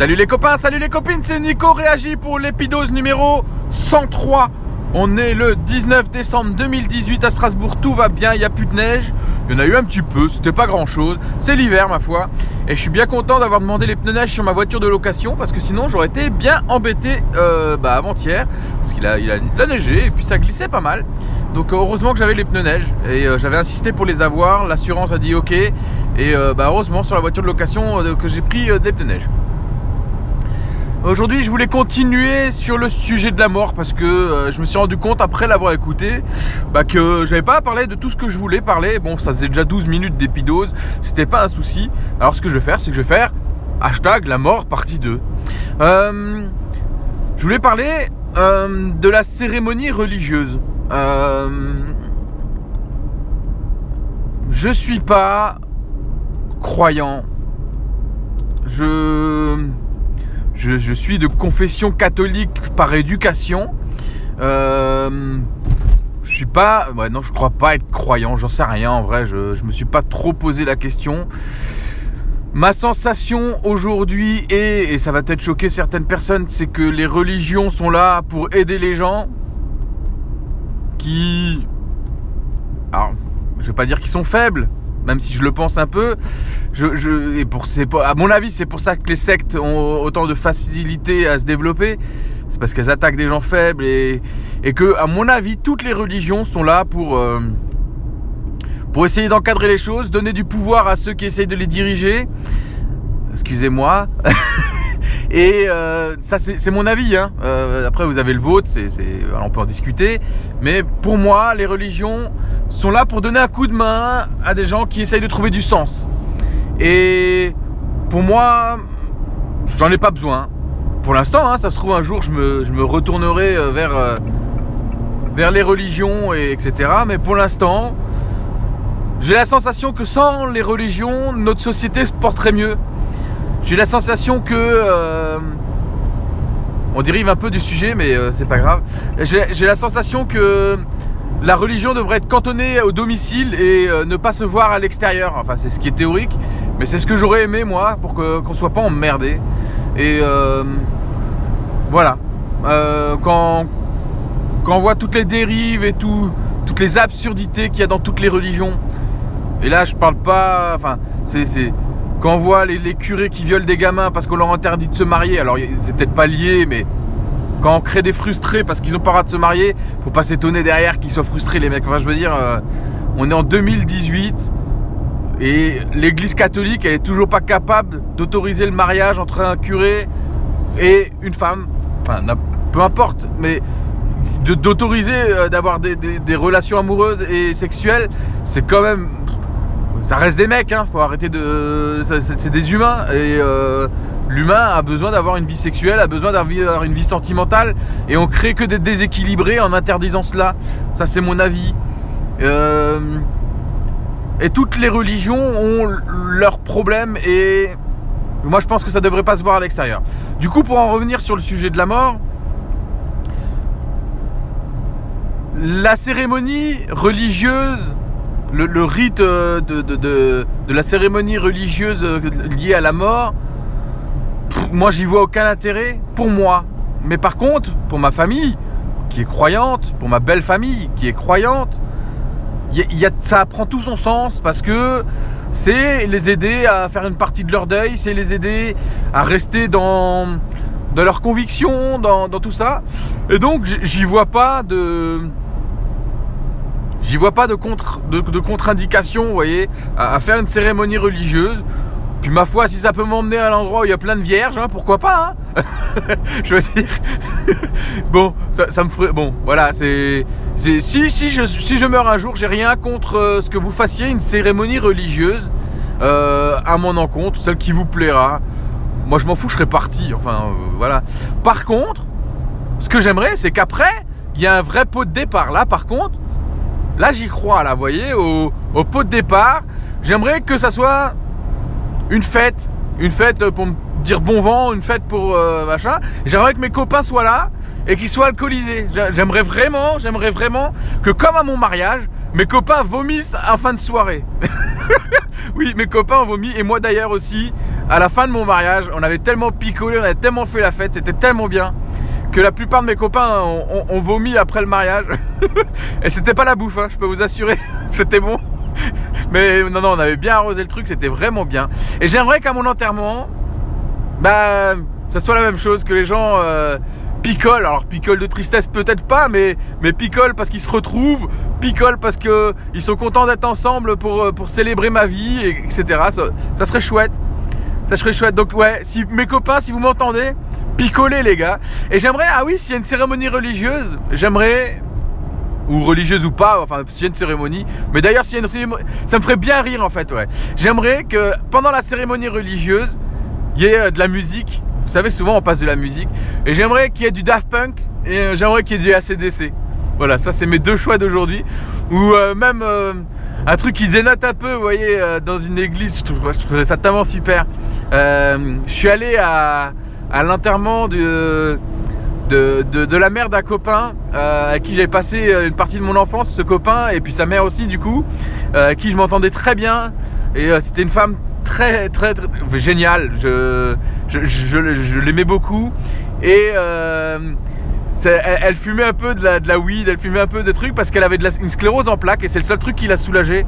Salut les copains, salut les copines, c'est Nico réagit pour l'épidose numéro 103. On est le 19 décembre 2018 à Strasbourg, tout va bien, il n'y a plus de neige. Il y en a eu un petit peu, c'était pas grand chose. C'est l'hiver ma foi. Et je suis bien content d'avoir demandé les pneus neige sur ma voiture de location parce que sinon j'aurais été bien embêté euh, bah, avant-hier. Parce qu'il a, il a, neigé et puis ça glissait pas mal. Donc heureusement que j'avais les pneus neige et euh, j'avais insisté pour les avoir. L'assurance a dit ok. Et euh, bah, heureusement sur la voiture de location que j'ai pris des pneus neige. Aujourd'hui, je voulais continuer sur le sujet de la mort parce que euh, je me suis rendu compte après l'avoir écouté bah, que j'avais pas parlé de tout ce que je voulais parler. Bon, ça faisait déjà 12 minutes d'épidose, c'était pas un souci. Alors, ce que je vais faire, c'est que je vais faire hashtag la mort partie 2. Euh, je voulais parler euh, de la cérémonie religieuse. je suis pas croyant. Je je, suis de confession catholique par éducation. Euh, je suis pas. Non, je crois pas être croyant, j'en sais rien en vrai, je, je me suis pas trop posé la question. Ma sensation aujourd'hui est, et ça va peut-être choquer certaines personnes, c'est que les religions sont là pour aider les gens qui. Alors, je vais pas dire qu'ils sont faibles, même si je le pense un peu. Je, et pour, à mon avis, c'est pour ça que les sectes ont autant de facilité à se développer. C'est parce qu'elles attaquent des gens faibles et, et, que, à mon avis, toutes les religions sont là pour, euh, pour essayer d'encadrer les choses, donner du pouvoir à ceux qui essayent de les diriger. Excusez-moi. Et euh, ça, c'est mon avis. Hein. Euh, après, vous avez le vôtre, on peut en discuter. Mais pour moi, les religions sont là pour donner un coup de main à des gens qui essayent de trouver du sens. Et pour moi, j'en ai pas besoin. Pour l'instant, hein, ça se trouve un jour, je me, retournerai euh, vers, vers les religions, et etc. Mais pour l'instant, j'ai la sensation que sans les religions, notre société se porterait mieux. J'ai la sensation que... Euh, on dérive un peu du sujet, mais euh, c'est pas grave. J'ai la sensation que la religion devrait être cantonnée au domicile et euh, ne pas se voir à l'extérieur. Enfin, c'est ce qui est théorique, mais c'est ce que j'aurais aimé, moi, pour qu'on ne soit pas emmerdé. Et voilà. quand, quand on voit toutes les dérives et tout, toutes les absurdités qu'il y a dans toutes les religions, et là, je parle pas... Enfin, c'est quand on voit les, curés qui violent des gamins parce qu'on leur interdit de se marier, alors c'est peut-être pas lié, mais quand on crée des frustrés parce qu'ils ont pas droit de se marier, faut pas s'étonner derrière qu'ils soient frustrés, les mecs. Enfin, je veux dire, euh, on est en 2018 et l'église catholique, elle est toujours pas capable d'autoriser le mariage entre un curé et une femme. Enfin, peu importe, mais d'autoriser euh, d'avoir des, relations amoureuses et sexuelles, c'est quand même ça reste des mecs, hein, faut arrêter de. C'est des humains et euh, l'humain a besoin d'avoir une vie sexuelle, a besoin d'avoir une vie sentimentale et on crée que des déséquilibrés en interdisant cela. Ça, c'est mon avis. Euh, et toutes les religions ont leurs problèmes et moi je pense que ça devrait pas se voir à l'extérieur. Du coup, pour en revenir sur le sujet de la mort, la cérémonie religieuse le, rite euh, de, la cérémonie religieuse euh, liée à la mort, moi j'y vois aucun intérêt pour moi. Mais par contre, pour ma famille qui est croyante, pour ma belle famille qui est croyante, y a, ça prend tout son sens parce que c'est les aider à faire une partie de leur deuil, c'est les aider à rester dans, dans leurs convictions, dans, dans tout ça. Et donc j'y vois pas de J'y vois pas de contre de, contre-indication, vous voyez, à, faire une cérémonie religieuse. Puis ma foi, si ça peut m'emmener à l'endroit où il y a plein de vierges, hein, pourquoi pas hein Je veux dire, bon, ça, me ferait, bon, voilà, c'est, si si je si je meurs un jour, j'ai rien contre euh, ce que vous fassiez une cérémonie religieuse euh, à mon encontre, celle qui vous plaira. Moi, je m'en fous, je serai parti. Enfin, euh, voilà. Par contre, ce que j'aimerais, c'est qu'après, il y a un vrai pot de départ. Là, par contre, Là, j'y crois, là, vous voyez, au, pot de départ. J'aimerais que ça soit une fête. Une fête pour me dire bon vent, une fête pour euh, machin. J'aimerais que mes copains soient là et qu'ils soient alcoolisés. J'aimerais vraiment, j'aimerais vraiment que comme à mon mariage, mes copains vomissent en fin de soirée. oui, mes copains ont vomi et moi d'ailleurs aussi. à la fin de mon mariage, on avait tellement picolé, on avait tellement fait la fête, c'était tellement bien que la plupart de mes copains ont, vomi après le mariage. Et c'était pas la bouffe, hein, je peux vous assurer, c'était bon. Mais non, non, on avait bien arrosé le truc, c'était vraiment bien. Et j'aimerais qu'à mon enterrement, bah, ça soit la même chose, que les gens euh, picolent. Alors, picolent de tristesse, peut-être pas, mais, mais picolent parce qu'ils se retrouvent, picolent parce qu'ils sont contents d'être ensemble pour, euh, pour célébrer ma vie, etc. ça serait chouette. Ça serait chouette. Donc ouais, si mes copains, si vous m'entendez, picolez les gars. Et j'aimerais, ah oui, s'il y a une cérémonie religieuse, j'aimerais ou religieuse ou pas, enfin s'il y a une cérémonie. Mais d'ailleurs, s'il y a une cérémonie, ça me ferait bien rire en fait, ouais. J'aimerais que pendant la cérémonie religieuse, il y ait euh, de la musique. Vous savez, souvent on passe de la musique. Et j'aimerais qu'il y ait du Daft Punk et euh, j'aimerais qu'il y ait du ACDC. Voilà, ça c'est mes deux choix d'aujourd'hui. Ou euh, même un truc qui dénote un peu, vous voyez, euh, dans une église, je, trouvais ça tellement super. Euh, je suis allé à, l'enterrement de, la mère d'un copain euh, avec qui j'avais passé une partie de mon enfance, ce copain, et puis sa mère aussi, du coup, avec qui je m'entendais très bien. Et c'était une femme très, très, très, géniale. Je, je, je l'aimais beaucoup. Et elle, fumait un peu de la, weed, elle fumait un peu des trucs parce qu'elle avait une sclérose en plaques et c'est le seul truc qui l'a soulagée.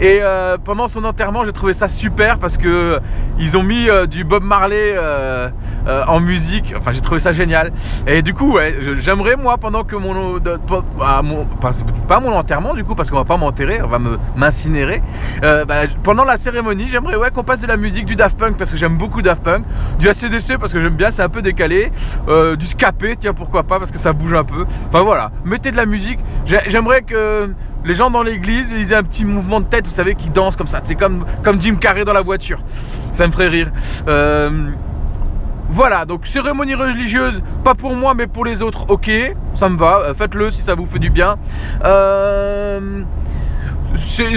Et euh, pendant son enterrement, j'ai trouvé ça super parce que ils ont mis euh, du Bob Marley euh, en musique. Enfin, j'ai trouvé ça génial. Et du coup, j'aimerais moi pendant que mon, pas, mon pas, mon enterrement du coup parce qu'on va pas m'enterrer, on va me m'incinérer. Bah, pendant la cérémonie, j'aimerais ouais qu'on passe de la musique, du Daft Punk parce que j'aime beaucoup Daft Punk, du ACDC parce que j'aime bien, c'est un peu décalé, du Scapé, tiens pourquoi pas parce que ça bouge un peu. Enfin voilà, mettez de la musique. J'aimerais que les gens dans l'église ils aient un petit mouvement de tête, vous savez, qui dansent comme ça. C'est comme, comme Jim Carrey dans la voiture. Ça me ferait rire. Euh, voilà, donc cérémonie religieuse, pas pour moi mais pour les autres, ok, ça me va, euh, faites-le si ça vous fait du bien. Euh,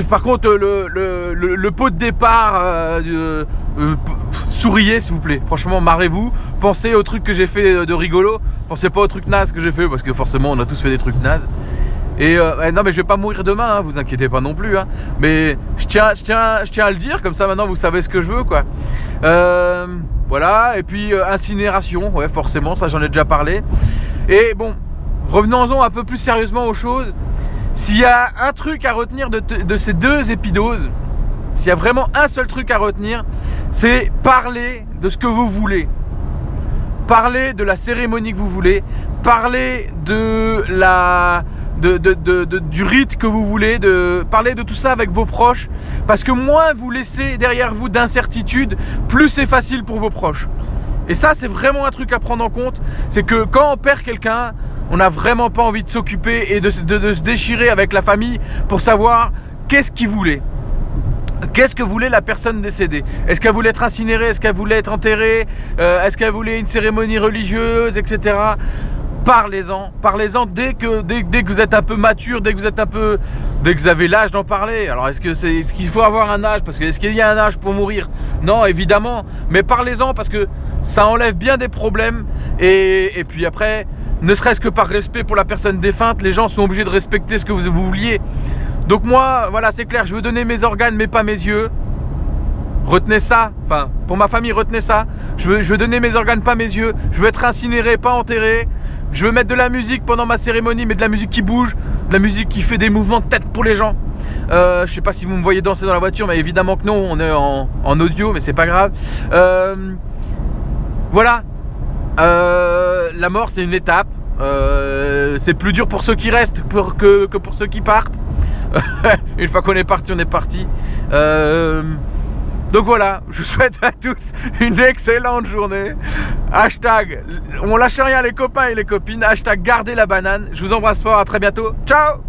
par contre, le, le, pot de départ, souriez s'il vous plaît. Franchement, marrez-vous. Pensez au truc que j'ai fait de rigolo. Pensez pas au truc naze que j'ai fait parce que forcément, on a tous fait des trucs nazes. Et euh, non, mais je vais pas mourir demain, hein, vous inquiétez pas non plus. Hein. Mais je tiens, je, tiens, je tiens à le dire, comme ça maintenant vous savez ce que je veux, quoi. Euh, voilà, et puis euh, incinération, ouais, forcément, ça j'en ai déjà parlé. Et bon, revenons-en un peu plus sérieusement aux choses. S'il y a un truc à retenir de, de ces deux épidoses, s'il y a vraiment un seul truc à retenir, c'est parler de ce que vous voulez. Parler de la cérémonie que vous voulez, parler de la, du rite que vous voulez, de parler de tout ça avec vos proches, parce que moins vous laissez derrière vous d'incertitude, plus c'est facile pour vos proches. Et ça, c'est vraiment un truc à prendre en compte, c'est que quand on perd quelqu'un, on n'a vraiment pas envie de s'occuper et de, se déchirer avec la famille pour savoir qu'est-ce qu'il voulait. Qu'est-ce que voulait la personne décédée? Est-ce qu'elle voulait être incinérée? Est-ce qu'elle voulait être enterrée? Euh, Est-ce qu'elle voulait une cérémonie religieuse, etc parlez-en, parlez-en dès que, vous êtes un peu mature, dès que vous êtes un peu, dès que vous avez l'âge d'en parler. Alors est-ce que c'est, ce qu'il faut avoir un âge? Parce que est-ce qu'il y a un âge pour mourir? Non, évidemment. Mais parlez-en parce que ça enlève bien des problèmes. Et, puis après, ne serait-ce que par respect pour la personne défunte, les gens sont obligés de respecter ce que vous vouliez. Donc moi, voilà, c'est clair, je veux donner mes organes, mais pas mes yeux. Retenez ça, enfin, pour ma famille, retenez ça. Je veux, donner mes organes, pas mes yeux. Je veux être incinéré, pas enterré. Je veux mettre de la musique pendant ma cérémonie, mais de la musique qui bouge, de la musique qui fait des mouvements de tête pour les gens. Euh, je sais pas si vous me voyez danser dans la voiture, mais évidemment que non, on est en, audio, mais c'est pas grave. Euh, voilà. Euh, la mort, c'est une étape. C'est plus dur pour ceux qui restent que, pour ceux qui partent. une fois qu'on est parti, on est parti. Donc voilà, je vous souhaite à tous une excellente journée. Hashtag, on lâche rien les copains et les copines. Hashtag gardez la banane. Je vous embrasse fort, à très bientôt. Ciao